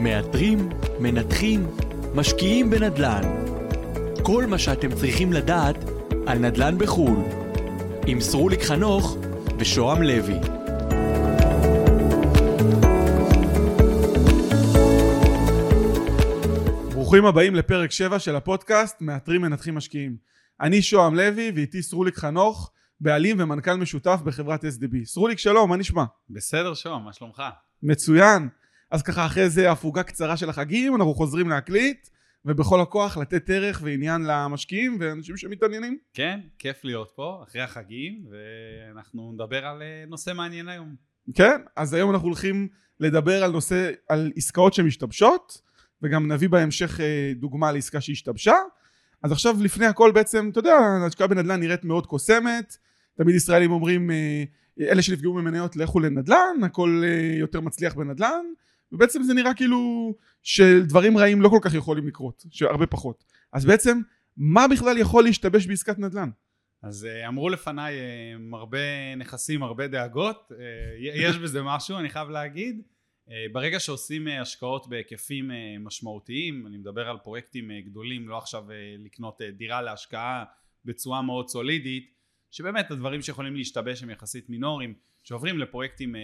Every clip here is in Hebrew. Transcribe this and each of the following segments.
מאתרים, מנתחים, משקיעים בנדל"ן. כל מה שאתם צריכים לדעת על נדל"ן בחו"ל. עם סרוליק חנוך ושוהם לוי. ברוכים הבאים לפרק 7 של הפודקאסט מאתרים מנתחים משקיעים. אני שוהם לוי ואיתי סרוליק חנוך, בעלים ומנכ"ל משותף בחברת SDB. סרוליק שלום, מה נשמע? בסדר שוהם, מה שלומך? מצוין. אז ככה אחרי איזה הפוגה קצרה של החגים אנחנו חוזרים להקליט ובכל הכוח לתת ערך ועניין למשקיעים ואנשים שמתעניינים. כן, כיף להיות פה אחרי החגים ואנחנו נדבר על אה, נושא מעניין היום. כן, אז היום אנחנו הולכים לדבר על נושא, על עסקאות שמשתבשות וגם נביא בהמשך אה, דוגמה לעסקה שהשתבשה. אז עכשיו לפני הכל בעצם, אתה יודע, ההשקעה בנדל"ן נראית מאוד קוסמת, תמיד ישראלים אומרים אה, אלה שנפגעו במניות לכו לנדל"ן, הכל יותר מצליח בנדל"ן ובעצם זה נראה כאילו שדברים רעים לא כל כך יכולים לקרות, שהרבה פחות. אז בעצם, מה בכלל יכול להשתבש בעסקת נדל"ן? אז אה, אמרו לפניי אה, הרבה נכסים, הרבה דאגות, אה, יש בזה משהו, אני חייב להגיד. ברגע שעושים השקעות בהיקפים משמעותיים, אני מדבר על פרויקטים גדולים, לא עכשיו לקנות דירה להשקעה בצורה מאוד סולידית, שבאמת הדברים שיכולים להשתבש הם יחסית מינוריים, שעוברים לפרויקטים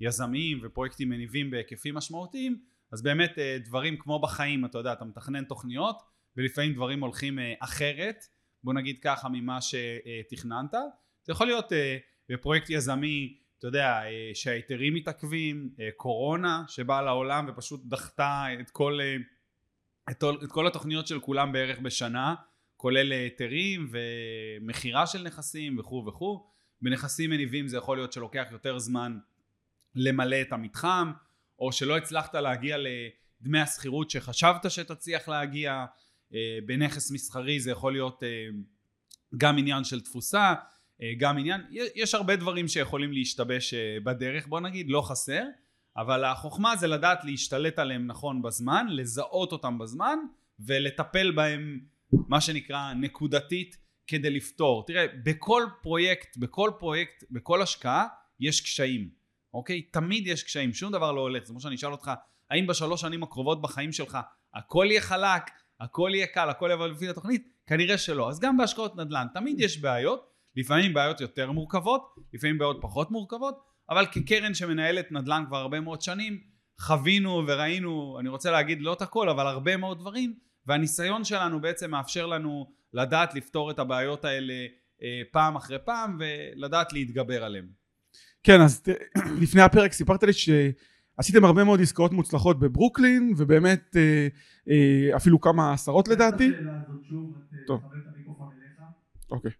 יזמיים ופרויקטים מניבים בהיקפים משמעותיים אז באמת אה, דברים כמו בחיים אתה יודע אתה מתכנן תוכניות ולפעמים דברים הולכים אה, אחרת. בוא נגיד ככה ממה שתכננת. זה יכול להיות אה, בפרויקט יזמי אתה יודע שההיתרים מתעכבים קורונה שבאה לעולם ופשוט דחתה את כל, את, את כל התוכניות של כולם בערך בשנה כולל היתרים ומכירה של נכסים וכו' וכו' בנכסים מניבים זה יכול להיות שלוקח יותר זמן למלא את המתחם או שלא הצלחת להגיע לדמי השכירות שחשבת שתצליח להגיע אה, בנכס מסחרי זה יכול להיות אה, גם עניין של תפוסה אה, גם עניין יש הרבה דברים שיכולים להשתבש בדרך בוא נגיד לא חסר אבל החוכמה זה לדעת להשתלט עליהם נכון בזמן לזהות אותם בזמן ולטפל בהם מה שנקרא נקודתית כדי לפתור. תראה בכל פרויקט בכל פרויקט בכל השקעה יש קשיים אוקיי? תמיד יש קשיים, שום דבר לא הולך. זה כמו שאני אשאל אותך, האם בשלוש שנים הקרובות בחיים שלך הכל יהיה חלק, הכל יהיה קל, הכל יבוא לפי התוכנית? כנראה שלא. אז גם בהשקעות נדל"ן תמיד יש בעיות, לפעמים בעיות יותר מורכבות, לפעמים בעיות פחות מורכבות, אבל כקרן שמנהלת נדל"ן כבר הרבה מאוד שנים, חווינו וראינו, אני רוצה להגיד לא את הכל, אבל הרבה מאוד דברים, והניסיון שלנו בעצם מאפשר לנו לדעת לפתור את הבעיות האלה אה, פעם אחרי פעם ולדעת להתגבר עליהן. כן, אז לפני הפרק סיפרת לי שעשיתם הרבה מאוד עסקאות מוצלחות בברוקלין, ובאמת אה, אה, אפילו כמה עשרות לדעתי. טוב. אוקיי.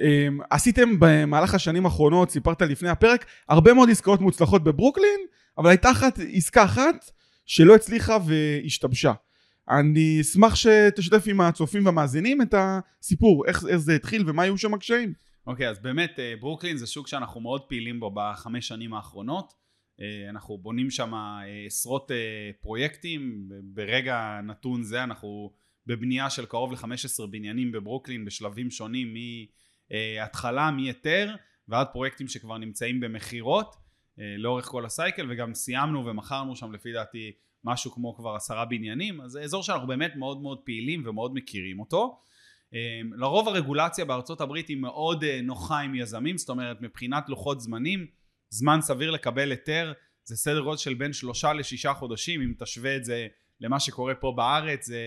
אמ, עשיתם במהלך השנים האחרונות, סיפרת לפני הפרק, הרבה מאוד עסקאות מוצלחות בברוקלין, אבל הייתה אחת, עסקה אחת שלא הצליחה והשתבשה. אני אשמח שתשתף עם הצופים והמאזינים את הסיפור, איך, איך זה התחיל ומה היו שם הקשיים. אוקיי, okay, אז באמת אה, ברוקלין זה שוק שאנחנו מאוד פעילים בו בחמש שנים האחרונות. אה, אנחנו בונים שם אה, עשרות פרויקטים, ברגע נתון זה אנחנו בבנייה של קרוב ל-15 בניינים בברוקלין בשלבים שונים מהתחלה, מהיתר ועד פרויקטים שכבר נמצאים במכירות לאורך כל הסייקל וגם סיימנו ומכרנו שם לפי דעתי משהו כמו כבר עשרה בניינים. אז זה אזור שאנחנו באמת מאוד מאוד פעילים ומאוד מכירים אותו לרוב הרגולציה בארצות הברית היא מאוד אה, נוחה עם יזמים, זאת אומרת מבחינת לוחות זמנים, זמן סביר לקבל היתר זה סדר גודל של בין שלושה לשישה חודשים, אם תשווה את זה למה שקורה פה בארץ זה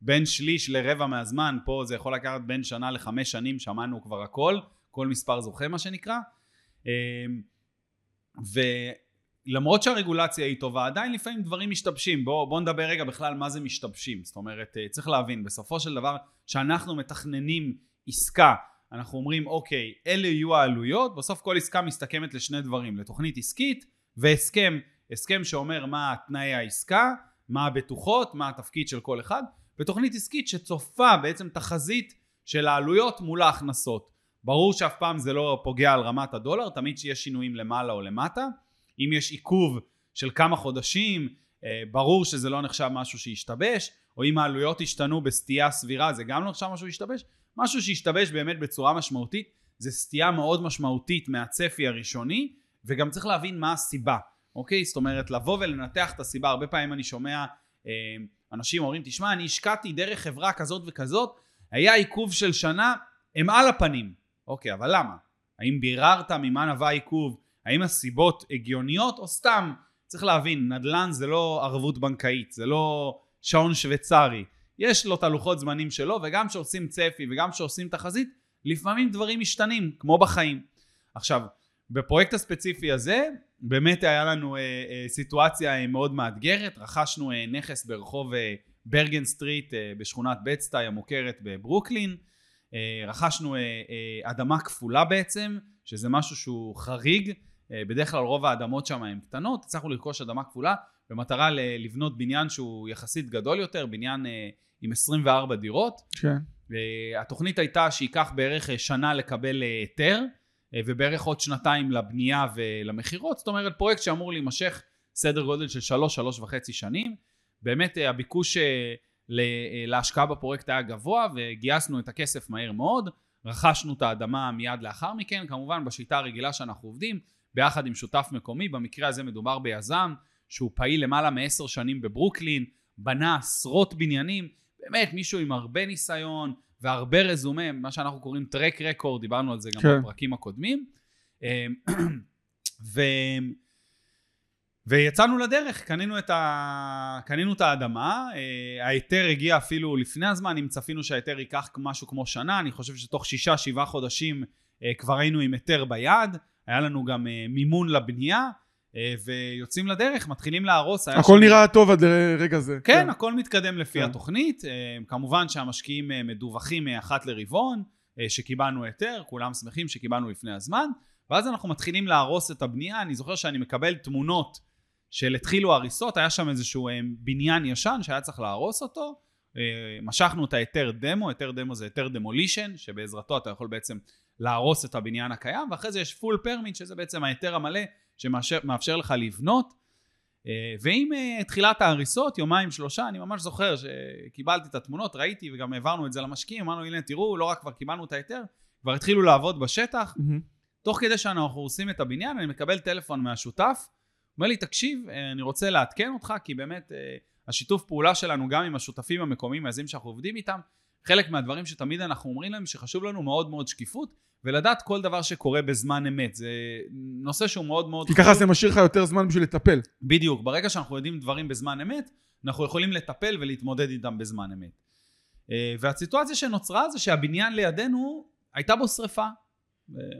בין שליש לרבע מהזמן, פה זה יכול לקחת בין שנה לחמש שנים, שמענו כבר הכל, כל מספר זוכה מה שנקרא. אמ, ו... למרות שהרגולציה היא טובה עדיין לפעמים דברים משתבשים. בוא, בוא נדבר רגע בכלל מה זה משתבשים. זאת אומרת אה, צריך להבין בסופו של דבר שאנחנו מתכננים עסקה אנחנו אומרים אוקיי אלה יהיו העלויות בסוף כל עסקה מסתכמת לשני דברים לתוכנית עסקית והסכם. הסכם שאומר מה תנאי העסקה מה הבטוחות מה התפקיד של כל אחד. ותוכנית עסקית שצופה בעצם תחזית של העלויות מול ההכנסות. ברור שאף פעם זה לא פוגע על רמת הדולר תמיד שיש שינויים למעלה או למטה אם יש עיכוב של כמה חודשים אה, ברור שזה לא נחשב משהו שהשתבש או אם העלויות השתנו בסטייה סבירה זה גם לא נחשב משהו שהשתבש משהו שהשתבש באמת בצורה משמעותית זה סטייה מאוד משמעותית מהצפי הראשוני וגם צריך להבין מה הסיבה אוקיי? זאת אומרת, לבוא ולנתח את הסיבה, הרבה פעמים אני שומע אה, אנשים אומרים, תשמע, אני השקעתי דרך חברה כזאת וכזאת, היה עיכוב של שנה, הם על הפנים. אוקיי, אבל למה? האם ביררת ממה נבע העיכוב? האם הסיבות הגיוניות או סתם? צריך להבין, נדל"ן זה לא ערבות בנקאית, זה לא שעון שוויצרי. יש לו את הלוחות זמנים שלו, וגם כשעושים צפי וגם כשעושים תחזית, לפעמים דברים משתנים, כמו בחיים. עכשיו, בפרויקט הספציפי הזה, באמת היה לנו אה, אה, סיטואציה אה, מאוד מאתגרת, רכשנו אה, נכס ברחוב אה, Bergen Street אה, בשכונת Bed-Stuy המוכרת בברוקלין, אה, רכשנו אה, אה, אדמה כפולה בעצם, שזה משהו שהוא חריג, בדרך כלל רוב האדמות שם הן קטנות, הצלחנו לרכוש אדמה כפולה במטרה לבנות בניין שהוא יחסית גדול יותר, בניין אה, עם 24 דירות. כן. התוכנית הייתה שייקח בערך שנה לקבל היתר, ובערך עוד שנתיים לבנייה ולמכירות, זאת אומרת פרויקט שאמור להימשך סדר גודל של שלוש, שלוש וחצי שנים. באמת הביקוש להשקעה בפרויקט היה גבוה וגייסנו את הכסף מהר מאוד, רכשנו את האדמה מיד לאחר מכן, כמובן בשיטה הרגילה שאנחנו עובדים, ביחד עם שותף מקומי, במקרה הזה מדובר ביזם שהוא פעיל למעלה מעשר שנים בברוקלין, בנה עשרות בניינים, באמת מישהו עם הרבה ניסיון והרבה רזומה, מה שאנחנו קוראים טרק רקורד, דיברנו על זה גם כן. בפרקים הקודמים. אמ, ו... ויצאנו לדרך, קנינו את, ה... קנינו את האדמה, אה, ההיתר הגיע אפילו לפני הזמן, אם צפינו שההיתר ייקח משהו כמו שנה, אני חושב שתוך שישה, שבעה חודשים אה, כבר היינו עם היתר ביד, היה לנו גם אה, מימון לבנייה, ויוצאים לדרך, מתחילים להרוס. הכל שם... נראה טוב עד רגע זה. כן, כן. הכל מתקדם לפי כן. התוכנית, כמובן שהמשקיעים מדווחים אחת לרבעון, שקיבלנו היתר, כולם שמחים שקיבלנו לפני הזמן, ואז אנחנו מתחילים להרוס את הבנייה, אני זוכר שאני מקבל תמונות של התחילו הריסות, היה שם איזשהו אה, בניין ישן שהיה צריך להרוס אותו, אה, משכנו את ההיתר דמו, היתר דמו זה היתר דמולישן, שבעזרתו אתה יכול בעצם להרוס את הבניין הקיים, ואחרי זה יש full permit, שזה בעצם ההיתר המלא שמאפשר לך לבנות. אה, ועם תחילת ההריסות, יומיים שלושה, אני ממש זוכר שקיבלתי את התמונות, ראיתי וגם העברנו את זה למשקיעים, אמרנו הנה תראו, לא רק כבר קיבלנו את ההיתר, כבר התחילו לעבוד בשטח. Mm-hmm. תוך כדי שאנחנו הורסים את הבניין, אני מקבל טלפון מהשותף, אומר לי, תקשיב, אה, אני רוצה לעדכן אותך, כי באמת אה, השיתוף פעולה שלנו גם עם השותפים המקומיים, מהיזמים שאנחנו עובדים איתם, חלק מהדברים שתמיד אנחנו אומרים להם, שחשוב לנו מאוד מאוד שקיפות, ולדעת כל דבר שקורה בזמן אמת. זה נושא שהוא מאוד מאוד... כי ככה זה משאיר לך יותר זמן בשביל לטפל. בדיוק, ברגע שאנחנו יודעים דברים בזמן אמת, אנחנו יכולים לטפל ולהתמודד איתם בזמן אמת. אה, והסיטואציה שנוצרה זה שהבניין לידינו, הייתה בו שריפה.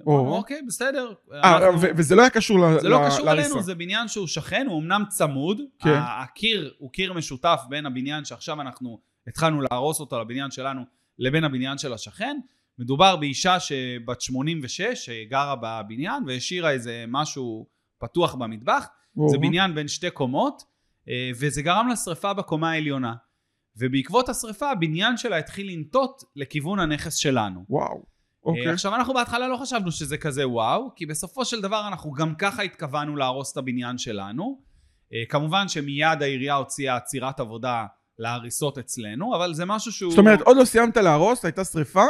אוקיי, בסדר. אה, וזה לא היה קשור להריסה. זה לא קשור אלינו, זה בניין שהוא שכן, הוא אמנם צמוד. כן. הקיר הוא קיר משותף בין הבניין שעכשיו אנחנו התחלנו להרוס אותו לבניין שלנו, לבין הבניין של השכן. מדובר באישה שבת 86 שגרה בבניין והשאירה איזה משהו פתוח במטבח. זה בניין בין שתי קומות, אה, וזה גרם לשרפה בקומה העליונה. ובעקבות השרפה הבניין שלה התחיל לנטות לכיוון הנכס שלנו. וואו. אוקיי. Okay. עכשיו אנחנו בהתחלה לא חשבנו שזה כזה וואו, כי בסופו של דבר אנחנו גם ככה התכוונו להרוס את הבניין שלנו. אה, כמובן שמיד העירייה הוציאה עצירת עבודה להריסות אצלנו, אבל זה משהו שהוא... זאת אומרת, עוד לא סיימת להרוס, הייתה שריפה,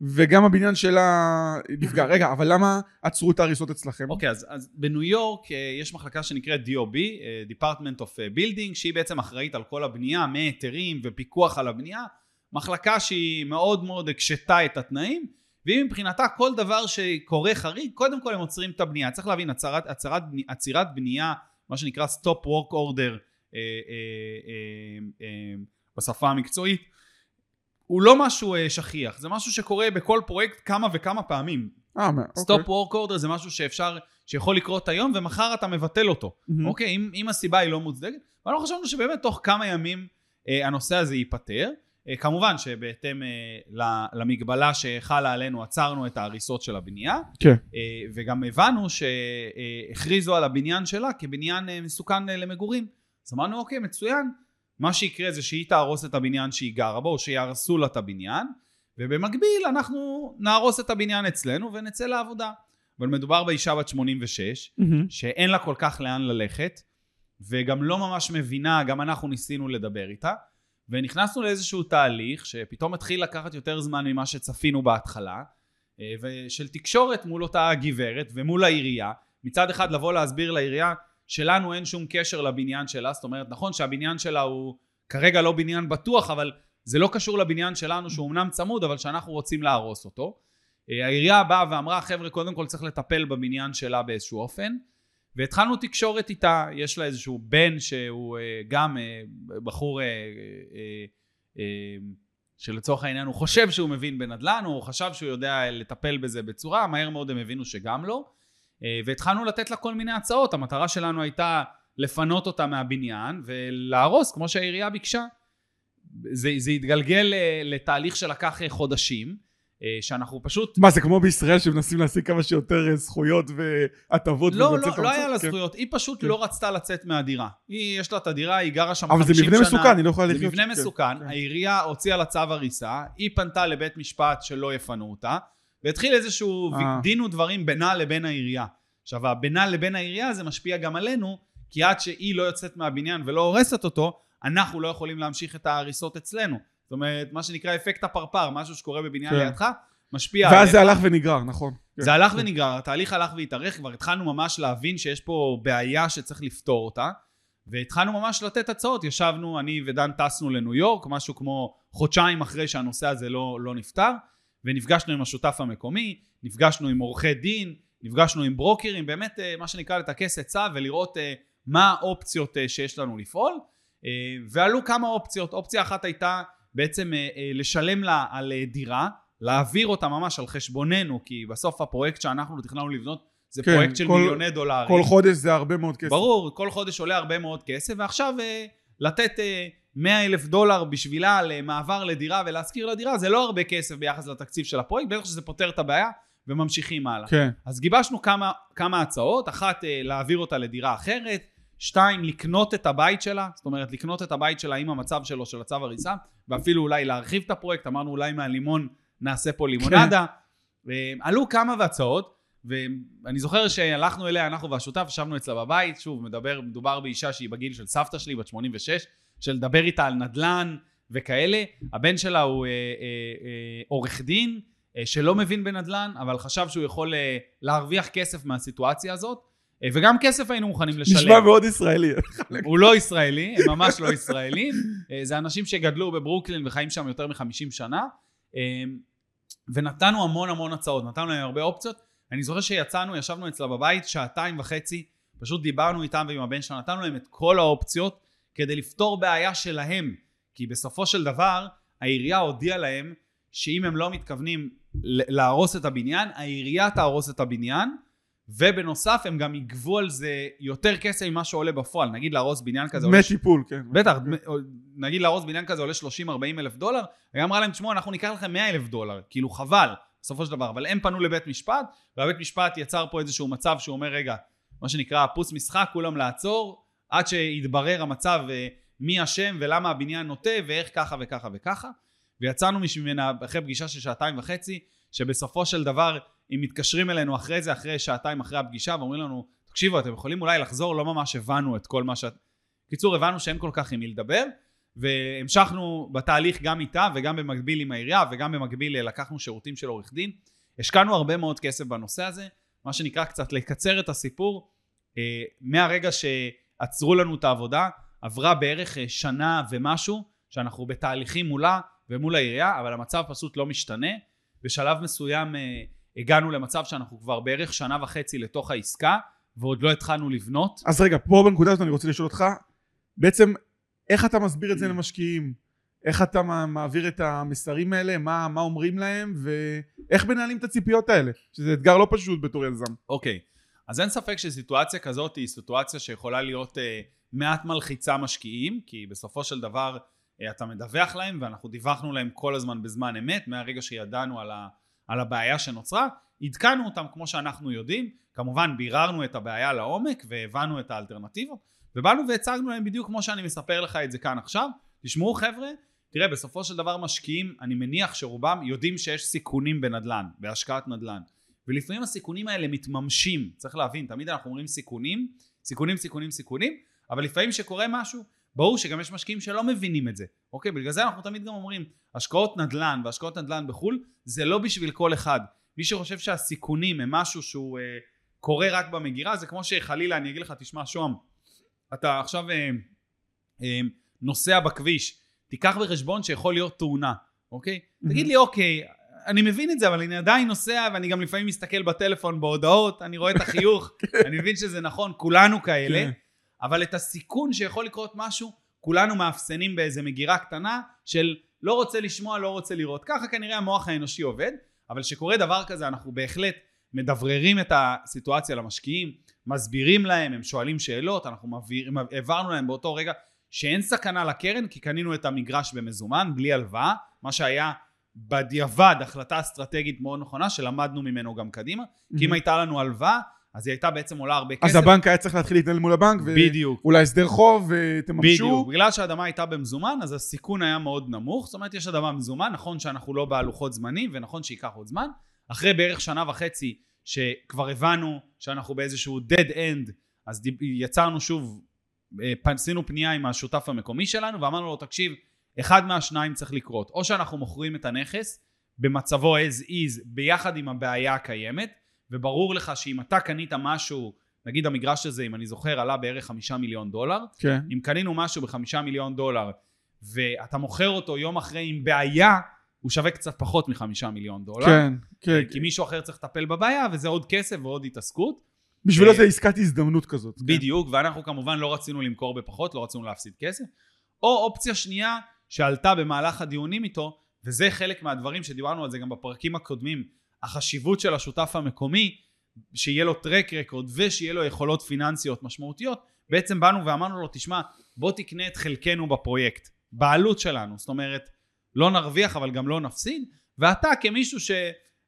וגם הבניין שלה נפגע. רגע, אבל למה עצרו את ההריסות אצלכם? אוקיי, okay, אז, אז בניו יורק אה, יש מחלקה שנקראת DOB, אה, Department of Building, שהיא בעצם אחראית על כל הבנייה, מהיתרים ופיקוח על הבנייה. מחלקה שהיא מאוד מאוד הקשתה את התנאים. והיא מבחינתה כל דבר שקורה חריג, קודם כל הם עוצרים את הבנייה. צריך להבין, הצרת, עצירת בנייה, מה שנקרא stop work order אה, אה, אה, אה, בשפה המקצועית, הוא לא משהו אה, שכיח, זה משהו שקורה בכל פרויקט כמה וכמה פעמים. אה, סטופ וורק אורדר זה משהו שאפשר, שיכול לקרות היום ומחר אתה מבטל אותו. Mm-hmm. אוקיי, אם, אם הסיבה היא לא מוצדקת, ואנחנו חשבנו שבאמת תוך כמה ימים אה, הנושא הזה ייפתר. אה, כמובן שבהתאם אה, למגבלה שחלה עלינו עצרנו את ההריסות של הבנייה כן. אה, וגם הבנו שהכריזו על הבניין שלה כבניין מסוכן למגורים אז אמרנו אוקיי מצוין. מה שיקרה זה שהיא תהרוס את הבניין שהיא גרה בו או שיהרסו לה את הבניין ובמקביל אנחנו נהרוס את הבניין אצלנו ונצא לעבודה. אבל מדובר באישה בת 86 mm-hmm. שאין לה כל כך לאן ללכת וגם לא ממש מבינה גם אנחנו ניסינו לדבר איתה ונכנסנו לאיזשהו תהליך שפתאום התחיל לקחת יותר זמן ממה שצפינו בהתחלה של תקשורת מול אותה גברת ומול העירייה. מצד אחד לבוא להסביר לעירייה שלנו אין שום קשר לבניין שלה, זאת אומרת, נכון שהבניין שלה הוא כרגע לא בניין בטוח, אבל זה לא קשור לבניין שלנו שהוא אמנם צמוד, אבל שאנחנו רוצים להרוס אותו. אה, העירייה באה ואמרה, חבר'ה, קודם כל צריך לטפל בבניין שלה באיזשהו אופן. והתחלנו תקשורת איתה, יש לה איזשהו בן שהוא אה, גם אה, בחור שלצורך העניין הוא חושב שהוא מבין בנדל"ן, הוא חשב שהוא יודע לטפל בזה בצורה, מהר מאוד הם הבינו שגם לא. והתחלנו לתת לה כל מיני הצעות, המטרה שלנו הייתה לפנות אותה מהבניין ולהרוס כמו שהעירייה ביקשה. זה, זה התגלגל לתהליך שלקח חודשים. אה, שאנחנו פשוט... מה, זה כמו בישראל שמנסים להשיג כמה שיותר אה, זכויות והטבות לא, לא, לא היה לה כן. זכויות, היא פשוט כן. לא רצתה לצאת מהדירה. היא, יש לה את הדירה, היא גרה שם 50 שנה. אבל זה מבנה מסוכן, היא לא יכולה לחיות. זה מבנה מסוכן, כן. העירייה הוציאה לה צו הריסה, היא פנתה לבית משפט שלא יפנו אותה, והתחיל איזשהו אה. דין ודברים בינה לבין העירייה. עכשיו, הבינה לבין העירייה זה משפיע גם עלינו, כי עד שהיא לא יוצאת מהבניין ולא הורסת אותו, אנחנו לא יכולים להמשיך את ההריסות אצלנו. זאת אומרת, מה שנקרא אפקט הפרפר, משהו שקורה בבניין כן. לידך, משפיע ואז זה הלך ונגרר, נכון. זה כן. הלך ונגרר, התהליך הלך והתארך, כבר התחלנו ממש להבין שיש פה בעיה שצריך לפתור אותה, והתחלנו ממש לתת הצעות, ישבנו, אני ודן טסנו לניו יורק, משהו כמו חודשיים אחרי שהנושא הזה לא, לא נפתר, ונפגשנו עם השותף המקומי, נפגשנו עם עורכי דין, נפגשנו עם ברוקרים, באמת אה, מה שנקרא לטכס עצה ולראות אה, מה האופציות אה, שיש לנו לפעול, ועלו כמה אופציות, אופציה אחת הייתה בעצם לשלם לה על דירה, להעביר אותה ממש על חשבוננו, כי בסוף הפרויקט שאנחנו תכננו לבנות זה כן, פרויקט של כל, מיליוני דולרים. כל חודש זה הרבה מאוד כסף. ברור, כל חודש עולה הרבה מאוד כסף, ועכשיו לתת 100 אלף דולר בשבילה למעבר לדירה ולהשכיר לדירה, זה לא הרבה כסף ביחס לתקציב של הפרויקט, בטח שזה פותר את הבעיה, וממשיכים הלאה. כן. אז גיבשנו כמה, כמה הצעות, אחת להעביר אותה לדירה אחרת, שתיים, לקנות את הבית שלה, זאת אומרת לקנות את הבית שלה עם המצב שלו של הצו הריסה, ואפילו אולי להרחיב את הפרויקט, אמרנו אולי מהלימון נעשה פה לימונדה. כן. עלו כמה והצעות, ואני זוכר שהלכנו אליה, אנחנו והשותף, ישבנו אצלה בבית, שוב, מדבר, מדובר באישה שהיא בגיל של סבתא שלי, בת 86, של לדבר איתה על נדל"ן וכאלה. הבן שלה הוא אה, אה, אה, עורך דין, אה, שלא מבין בנדל"ן, אבל חשב שהוא יכול אה, להרוויח כסף מהסיטואציה הזאת. אה, וגם כסף היינו מוכנים לשלם. נשמע מאוד ישראלי. הוא לא ישראלי, הם ממש לא ישראלים. אה, זה אנשים שגדלו בברוקלין וחיים שם יותר מחמישים שנה. אה, ונתנו המון המון הצעות, נתנו להם הרבה אופציות. אני זוכר שיצאנו, ישבנו אצלה בבית שעתיים וחצי, פשוט דיברנו איתם ועם הבן שלה, נתנו להם את כל האופציות כדי לפתור בעיה שלהם. כי בסופו של דבר, העירייה הודיעה להם שאם הם לא מתכוונים להרוס את הבניין, העירייה תהרוס את הבניין. ובנוסף הם גם יגבו על זה יותר כסף ממה שעולה בפועל נגיד להרוס בניין כזה דמי טיפול כן בטח נגיד להרוס בניין כזה עולה 30-40 אלף דולר היא אמרה להם תשמעו אנחנו ניקח לכם 100 אלף דולר כאילו חבל בסופו של דבר אבל הם פנו לבית משפט והבית משפט יצר פה איזשהו מצב שהוא אומר רגע מה שנקרא פוס משחק כולם לעצור עד שיתברר המצב אה, מי אשם ולמה הבניין נוטה ואיך ככה וככה וככה ויצאנו ממנה אחרי פגישה של שעתיים וחצי שבסופו של דבר אם מתקשרים אלינו אחרי זה, אחרי שעתיים אחרי הפגישה, ואומרים לנו, תקשיבו, אתם יכולים אולי לחזור, לא ממש הבנו את כל מה שאת... קיצור, הבנו שאין כל כך עם מי לדבר, והמשכנו בתהליך גם איתה, וגם במקביל עם העירייה, וגם במקביל לקחנו שירותים של עורך דין. השקענו הרבה מאוד כסף בנושא הזה, מה שנקרא קצת לקצר את הסיפור. אה, מהרגע שעצרו לנו את העבודה, עברה בערך אה, שנה ומשהו, שאנחנו בתהליכים מולה ומול העירייה, אבל המצב פשוט לא משתנה. בשלב מסוים אה, הגענו למצב שאנחנו כבר בערך שנה וחצי לתוך העסקה ועוד לא התחלנו לבנות. אז רגע, פה בנקודה הזאת אני רוצה לשאול אותך, בעצם איך אתה מסביר את זה למשקיעים? איך אתה מעביר את המסרים האלה? מה, מה אומרים להם? ואיך מנהלים את הציפיות האלה? שזה אתגר לא פשוט בתור יזם. אוקיי, okay. אז אין ספק שסיטואציה כזאת היא סיטואציה שיכולה להיות uh, מעט מלחיצה משקיעים, כי בסופו של דבר uh, אתה מדווח להם, ואנחנו דיווחנו להם כל הזמן בזמן אמת, מהרגע שידענו על ה... על הבעיה שנוצרה, עדכנו אותם כמו שאנחנו יודעים, כמובן ביררנו את הבעיה לעומק והבנו את האלטרנטיבות, ובאנו והצגנו להם בדיוק כמו שאני מספר לך את זה כאן עכשיו, תשמעו חבר'ה, תראה בסופו של דבר משקיעים, אני מניח שרובם יודעים שיש סיכונים בנדל"ן, בהשקעת נדל"ן, ולפעמים הסיכונים האלה מתממשים, צריך להבין, תמיד אנחנו אומרים סיכונים, סיכונים, סיכונים, סיכונים, אבל לפעמים שקורה משהו, ברור שגם יש משקיעים שלא מבינים את זה, אוקיי? בגלל זה אנחנו תמיד גם אומרים, השקעות נדל"ן והשקעות נדל"ן בחו"ל זה לא בשביל כל אחד. מי שחושב שהסיכונים הם משהו שהוא, אה, קורה רק במגירה, זה כמו שחלילה אני אגיד לך, תשמע שוהם, אתה עכשיו אה, אה, נוסע בכביש, תיקח בחשבון שיכול להיות תאונה, אוקיי? Mhm. תגיד לי, אוקיי, אני מבין את זה, אבל אני עדיין נוסע, ואני גם לפעמים מסתכל בטלפון בהודעות, אני רואה את החיוך, אני מבין שזה נכון, כולנו כאלה, כן. אבל את הסיכון שיכול לקרות משהו, כולנו מאפסנים באיזה מגירה קטנה של לא רוצה לשמוע, לא רוצה לראות. ככה כנראה המוח האנושי עובד, אבל כשקורה דבר כזה, אנחנו בהחלט מדבררים את הסיטואציה למשקיעים, מסבירים להם, הם שואלים שאלות, אנחנו מעביר, העברנו להם באותו רגע שאין סכנה לקרן, כי קנינו את המגרש במזומן, בלי הלוואה, מה שהיה בדיעבד החלטה אסטרטגית מאוד נכונה, שלמדנו ממנו גם קדימה, כי אם. הייתה לנו הלוואה, אז היא הייתה בעצם עולה הרבה כסף. אז הבנק היה צריך להתחיל להתנהל מול הבנק, בדיוק. ואולי הסדר חוב, ותממשו. בדיוק, בגלל שהאדמה הייתה במזומן אז הסיכון היה מאוד נמוך, זאת אומרת יש אדמה במזומן, נכון שאנחנו לא בלוחות זמנים ונכון שייקח עוד זמן, אחרי בערך שנה וחצי שכבר הבנו שאנחנו באיזשהו dead end, אז יצרנו שוב, אה, עשינו פנייה עם השותף המקומי שלנו ואמרנו לו תקשיב, אחד מהשניים צריך לקרות, או שאנחנו מוכרים את הנכס במצבו as is ביחד עם הבעיה הקיימת, וברור לך שאם אתה קנית משהו, נגיד המגרש הזה אם אני זוכר עלה בערך חמישה מיליון דולר, כן. אם קנינו משהו בחמישה מיליון דולר ואתה מוכר אותו יום אחרי עם בעיה, הוא שווה קצת פחות מחמישה מיליון דולר. כן, כן. כי מישהו אחר צריך לטפל בבעיה וזה עוד כסף ועוד התעסקות. בשבילו אה, זה עסקת הזדמנות כזאת. כן. בדיוק, ואנחנו כמובן לא רצינו למכור בפחות, לא רצינו להפסיד כסף. או אופציה שנייה שעלתה במהלך הדיונים איתו, וזה חלק מהדברים שדיברנו על זה גם בפרקים הקודמים, החשיבות של השותף המקומי, שיהיה לו טרק רקורד ושיהיה לו יכולות פיננסיות משמעותיות, בעצם באנו ואמרנו לו, תשמע, בוא תקנה את חלקנו בפרויקט, בעלות שלנו, זאת אומרת, לא נרוויח אבל גם לא נפסיד, ואתה כמישהו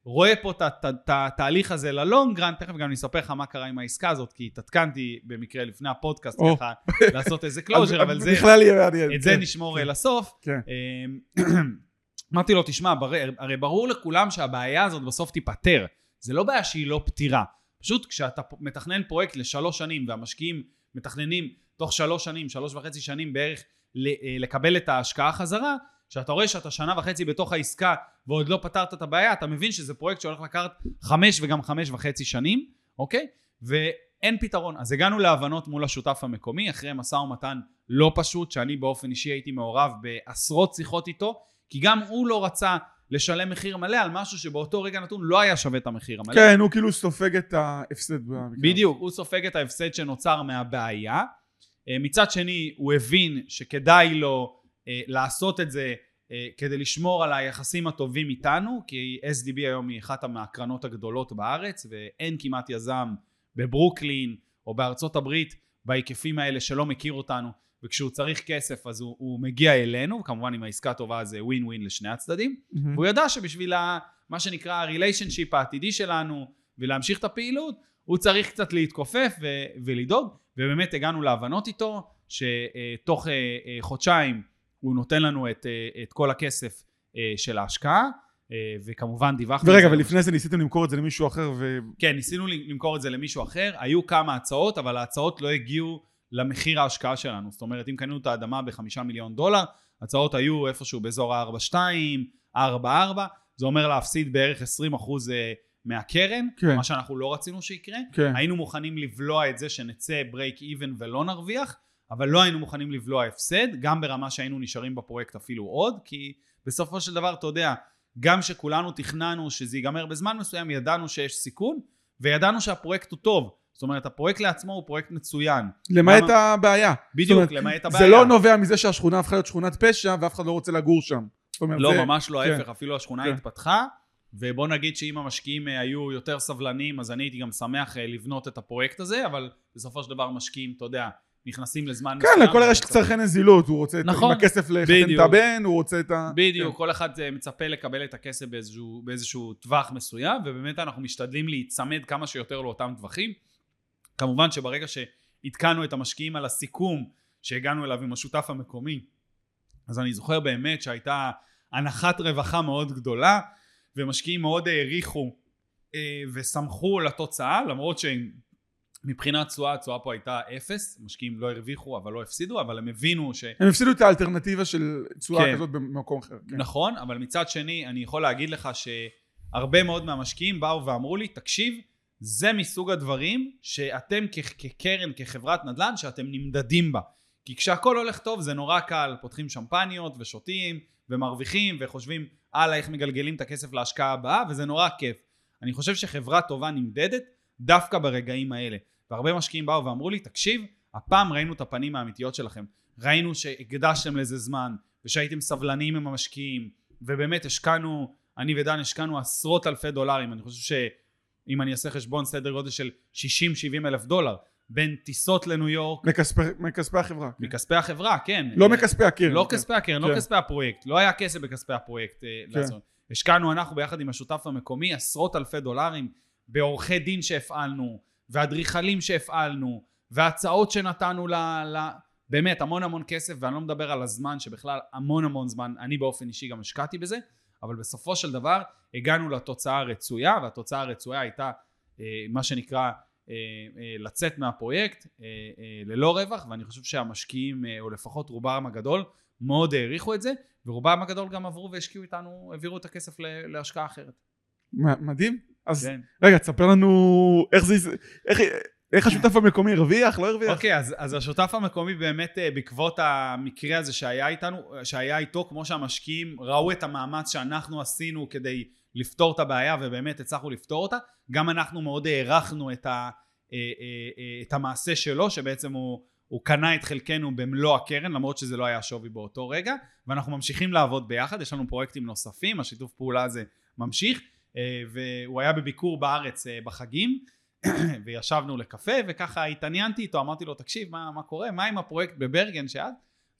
שרואה פה את התהליך הזה ל long run, תכף גם אני אספר לך מה קרה עם העסקה הזאת, כי התעדכנתי במקרה לפני הפודקאסט. ככה לעשות איזה closure, אבל זה... בכלל יהיה מעניין. את זה כן. נשמור כן. אה, לסוף. כן. אמ, אמרתי לו, תשמע, הרי, ברור לכולם שהבעיה הזאת בסוף תיפתר. זה לא בעיה שהיא לא פתירה. פשוט כשאתה מתכנן פרויקט לשלוש שנים והמשקיעים מתכננים תוך שלוש שנים, שלוש וחצי שנים בערך אה, לקבל את ההשקעה חזרה, כשאתה רואה שאתה שנה וחצי בתוך העסקה ועוד לא פתרת את הבעיה, אתה מבין שזה פרויקט שהולך לקחת חמש וגם חמש וחצי שנים, אוקיי? ואין פתרון. אז הגענו להבנות מול השותף המקומי, אחרי משא ומתן לא פשוט, שאני באופן אישי הייתי מעורב בעשרות שיחות איתו, כי גם הוא לא רצה לשלם מחיר מלא על משהו שבאותו רגע נתון לא היה שווה את המחיר המלא. כן, הוא כאילו סופג את ההפסד. בדיוק, הוא סופג את ההפסד שנוצר מהבעיה. אה, מצד שני, הוא הבין שכדאי לו לעשות את זה אה, כדי לשמור על היחסים הטובים איתנו, כי SDB היום היא אחת מהקרנות הגדולות בארץ, ואין כמעט יזם בברוקלין או בארצות הברית בהיקפים האלה שלא מכיר אותנו, וכשהוא צריך כסף אז הוא, הוא מגיע אלינו, וכמובן אם העסקה טובה זה ווין ווין לשני הצדדים. מהמם. והוא ידע שבשביל ה- מה שנקרא הריליישנשיפ העתידי שלנו ולהמשיך את הפעילות הוא צריך קצת להתכופף ו- ולדאוג ובאמת הגענו להבנות איתו שתוך אה, אה, חודשיים הוא נותן לנו את, אה, את כל הכסף אה, של ההשקעה אה, וכמובן דיווחנו ורגע. ולפני זה ניסיתם למכור את זה למישהו אחר, ו... כן ניסינו למכור את זה למישהו אחר היו כמה הצעות אבל ההצעות לא הגיעו למחיר ההשקעה שלנו זאת אומרת אם קנינו את האדמה בחמישה מיליון דולר הצעות היו איפשהו באזור ה-4.2 4.4 זה אומר להפסיד בערך 20 אחוז מהקרן כן. מה שאנחנו לא רצינו שיקרה כן. היינו מוכנים לבלוע את זה שנצא break even ולא נרוויח אבל לא היינו מוכנים לבלוע הפסד גם ברמה שהיינו נשארים בפרויקט אפילו עוד כי בסופו של דבר אתה יודע גם שכולנו תכננו שזה ייגמר בזמן מסוים ידענו שיש סיכון וידענו שהפרויקט הוא טוב זאת אומרת הפרויקט לעצמו הוא פרויקט מצוין למעט למה- הבעיה. בדיוק אומרת, למעט הבעיה זה לא נובע מזה שהשכונה הפכה להיות שכונת פשע ואף אחד לא רוצה לגור שם. אומרת, לא זה- ממש לא כן. ההפך אפילו השכונה כן. התפתחה ובוא נגיד שאם המשקיעים אה, היו יותר סבלניים אז אני הייתי גם שמח אה, לבנות את הפרויקט הזה אבל בסופו של דבר משקיעים אתה יודע נכנסים לזמן כן, לכל הרשת צרכי נזילות, הוא רוצה את- נכון. עם הכסף לחתן. את הבן, הוא רוצה את ה... בדיוק, כל אחד אה, מצפה לקבל את הכסף באיזשהו, באיזשהו טווח מסוים, ובאמת אנחנו משתדלים להיצמד כמה שיותר לאותם טווחים. כמובן שברגע שעדכנו את המשקיעים על הסיכום שהגענו אליו עם השותף המקומי, אז אני זוכר באמת שהייתה הנחת רווחה מאוד גדולה, ומשקיעים מאוד העריכו אה, ושמחו לתוצאה, למרות שמבחינת תשואה, התשואה פה הייתה אפס, משקיעים לא הרוויחו אבל לא הפסידו, אבל הם הבינו ש... הם הפסידו את האלטרנטיבה של תשואה כן. כזאת במקום אחר. כן. נכון, אבל מצד שני אני יכול להגיד לך שהרבה מאוד מהמשקיעים באו ואמרו לי, תקשיב, זה מסוג הדברים שאתם כ- כקרן, כחברת נדל"ן, שאתם נמדדים בה. כי כשהכול הולך טוב זה נורא קל, פותחים שמפניות ושותים ומרוויחים וחושבים הלאה איך מגלגלים את הכסף להשקעה הבאה וזה נורא כיף. אני חושב שחברה טובה נמדדת דווקא ברגעים האלה. והרבה משקיעים באו ואמרו לי, תקשיב, הפעם ראינו את הפנים האמיתיות שלכם. ראינו שהקדשתם לזה זמן ושהייתם סבלניים עם המשקיעים ובאמת השקענו, אני ודן השקענו עשרות אלפי דולרים. אני חושב שאם אני אעשה חשבון סדר גודל של 60-70 אלף דולר בין טיסות לניו יורק מכספי, מכספי החברה. כן. מכספי החברה, כן. לא מכספי הקרן. לא כן. כספי הקרן, כן. לא כספי הפרויקט. לא היה כסף בכספי הפרויקט אה, כן. לעשות. השקענו אנחנו ביחד עם השותף המקומי עשרות אלפי דולרים בעורכי דין שהפעלנו, ואדריכלים שהפעלנו, והצעות שנתנו ל... ל... באמת המון המון כסף, ואני לא מדבר על הזמן שבכלל המון המון זמן, אני באופן אישי גם השקעתי בזה, אבל בסופו של דבר הגענו לתוצאה הרצויה, והתוצאה הרצויה הייתה אה, מה שנקרא אה, אה, לצאת מהפרויקט ללא רווח, ואני חושב שהמשקיעים, או לפחות רובם הגדול, מאוד העריכו את זה, ורובם הגדול גם עברו והשקיעו איתנו, העבירו את הכסף להשקעה אחרת. מדהים. אז כן. רגע, תספר לנו איך זה, איך, איך השותף המקומי הרוויח, לא הרוויח? אוקיי, אז, אז השותף המקומי באמת אה, בעקבות המקרה הזה שהיה איתנו, שהיה איתו, כמו שהמשקיעים ראו את המאמץ שאנחנו עשינו כדי לפתור את הבעיה ובאמת הצלחנו לפתור אותה, גם אנחנו מאוד הערכנו את, ה, אה, אה, את המעשה שלו, שבעצם הוא, הוא קנה את חלקנו במלוא הקרן, למרות שזה לא היה שווי באותו רגע, ואנחנו ממשיכים לעבוד ביחד, יש לנו פרויקטים נוספים, השיתוף פעולה הזה ממשיך, והוא היה בביקור בארץ אה, בחגים, וישבנו לקפה וככה התעניינתי איתו אמרתי לו תקשיב מה, מה קורה מה עם הפרויקט בברגן שאת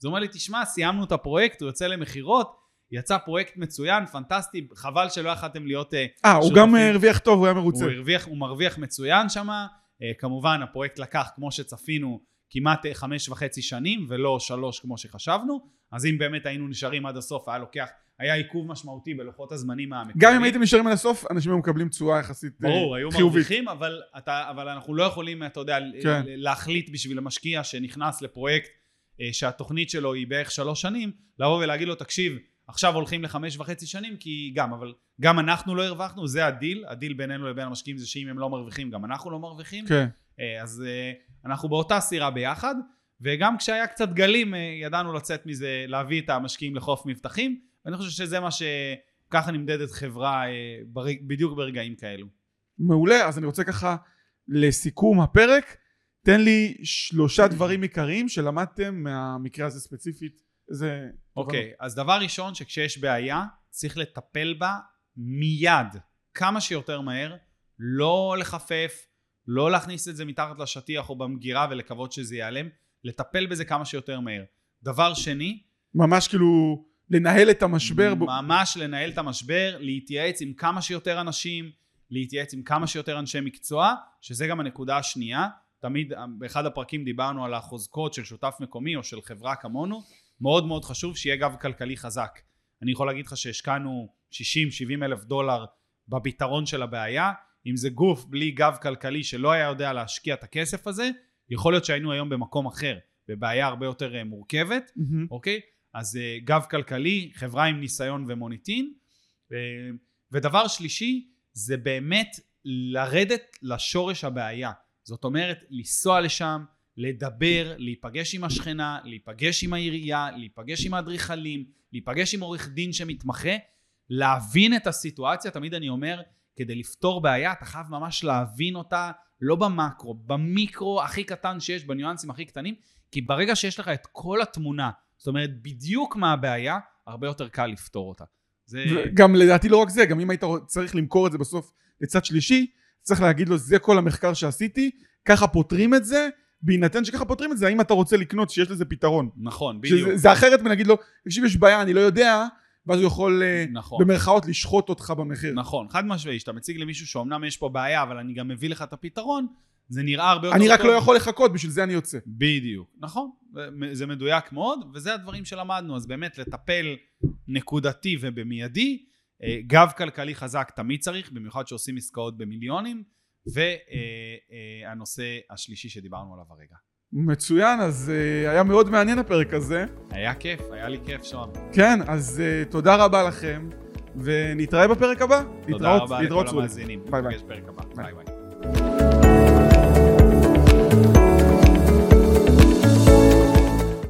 אז הוא אומר לי תשמע סיימנו את הפרויקט הוא יוצא למכירות יצא פרויקט מצוין פנטסטי חבל שלא יכלתם להיות אה, אה, הוא. גם אה, הרוויח טוב, הוא היה מרוצה. הוא הרוויח הוא מרוויח מצוין שם כמובן הפרויקט לקח כמו שצפינו כמעט אה, חמש וחצי שנים ולא שלוש כמו שחשבנו אז אם באמת היינו נשארים עד הסוף היה לוקח היה עיכוב משמעותי בלוחות הזמנים המקוריים גם אם הייתם נשארים עד הסוף, אנשים היו מקבלים תשואה יחסית אה, ברור, היו חיובית. מרוויחים, אבל, אתה, אבל אנחנו לא יכולים, אתה יודע, כן. להחליט בשביל המשקיע שנכנס לפרויקט אה, שהתוכנית שלו היא בערך שלוש שנים, לבוא ולהגיד לו, תקשיב, עכשיו הולכים לחמש וחצי שנים, כי גם, אבל גם אנחנו לא הרווחנו, זה ה deal, ה deal בינינו לבין המשקיעים זה שאם הם לא מרוויחים, גם אנחנו לא מרוויחים, כן. אה, אז אנחנו באותה סירה ביחד, וגם כשהיה קצת גלים, ידענו לצאת מזה, להביא את המשקיעים לחוף מבטחים, ואני חושב שזה מה ש... ככה נמדדת חברה אה, ברג- בדיוק ברגעים כאלו. מעולה, אז אני רוצה ככה, לסיכום הפרק, תן לי שלושה דברים עיקריים שלמדתם מהמקרה הזה ספציפית. איזה... אוקיי, אז דבר ראשון, שכשיש בעיה, צריך לטפל בה מיד, כמה שיותר מהר, לא לחפף, לא להכניס את זה מתחת לשטיח או במגירה ולקוות שזה ייעלם, לטפל בזה כמה שיותר מהר. דבר שני, ממש כאילו לנהל את המשבר. ממש לנהל את המשבר, להתייעץ עם כמה שיותר אנשים, להתייעץ עם כמה שיותר אנשי מקצוע, שזה גם הנקודה השנייה. תמיד באחד הפרקים דיברנו על החוזקות של שותף מקומי או של חברה כמונו, מאוד מאוד חשוב שיהיה גב כלכלי חזק. אני יכול להגיד לך שהשקענו 60-70 אלף דולר בפתרון של הבעיה, אם זה גוף בלי גב כלכלי שלא היה יודע להשקיע את הכסף הזה, יכול להיות שהיינו היום במקום אחר, בבעיה הרבה יותר אה, מורכבת. מהמם. אוקיי? אז אה, גב כלכלי, חברה עם ניסיון ומוניטין. אה, ודבר שלישי, זה באמת לרדת לשורש הבעיה. זאת אומרת, לנסוע לשם, לדבר, להיפגש עם השכנה, להיפגש עם העירייה, להיפגש עם האדריכלים, להיפגש עם עורך דין שמתמחה, להבין את הסיטואציה, תמיד אני אומר, כדי לפתור בעיה אתה חייב ממש להבין אותה, לא במקרו, במיקרו הכי קטן שיש, בניואנסים הכי קטנים, כי ברגע שיש לך את כל התמונה, זאת אומרת בדיוק מה הבעיה, הרבה יותר קל לפתור אותה. זה... גם לדעתי לא רק זה, גם אם היית צריך למכור את זה בסוף לצד שלישי, צריך להגיד לו זה כל המחקר שעשיתי, ככה פותרים את זה, בהינתן שככה פותרים את זה, האם אתה רוצה לקנות שיש לזה פתרון. נכון, בדיוק. שזה, זה אחרת מלהגיד לו, תקשיב יש בעיה אני לא יודע, ואז הוא יכול אה, נכון. במרכאות לשחוט אותך במחיר. נכון, חד משמעי, שאתה מציג למישהו שאומנם יש פה בעיה, אבל אני גם מביא לך את הפתרון, זה נראה הרבה יותר אני רק טוב. לא יכול לחכות, בשביל זה אני יוצא. בדיוק, נכון, זה מדויק מאוד, וזה הדברים שלמדנו, אז באמת לטפל נקודתי ובמיידי, אה, גב כלכלי חזק תמיד צריך, במיוחד שעושים עסקאות במיליונים, והנושא השלישי שדיברנו עליו הרגע. מצוין, אז uh, היה מאוד מעניין הפרק הזה. היה כיף, היה לי כיף, שון. כן, אז uh, תודה רבה לכם, ונתראה בפרק הבא. תודה להתראות- רבה להתראות לכל. המאזינים. ביי ביי. ביי ביי.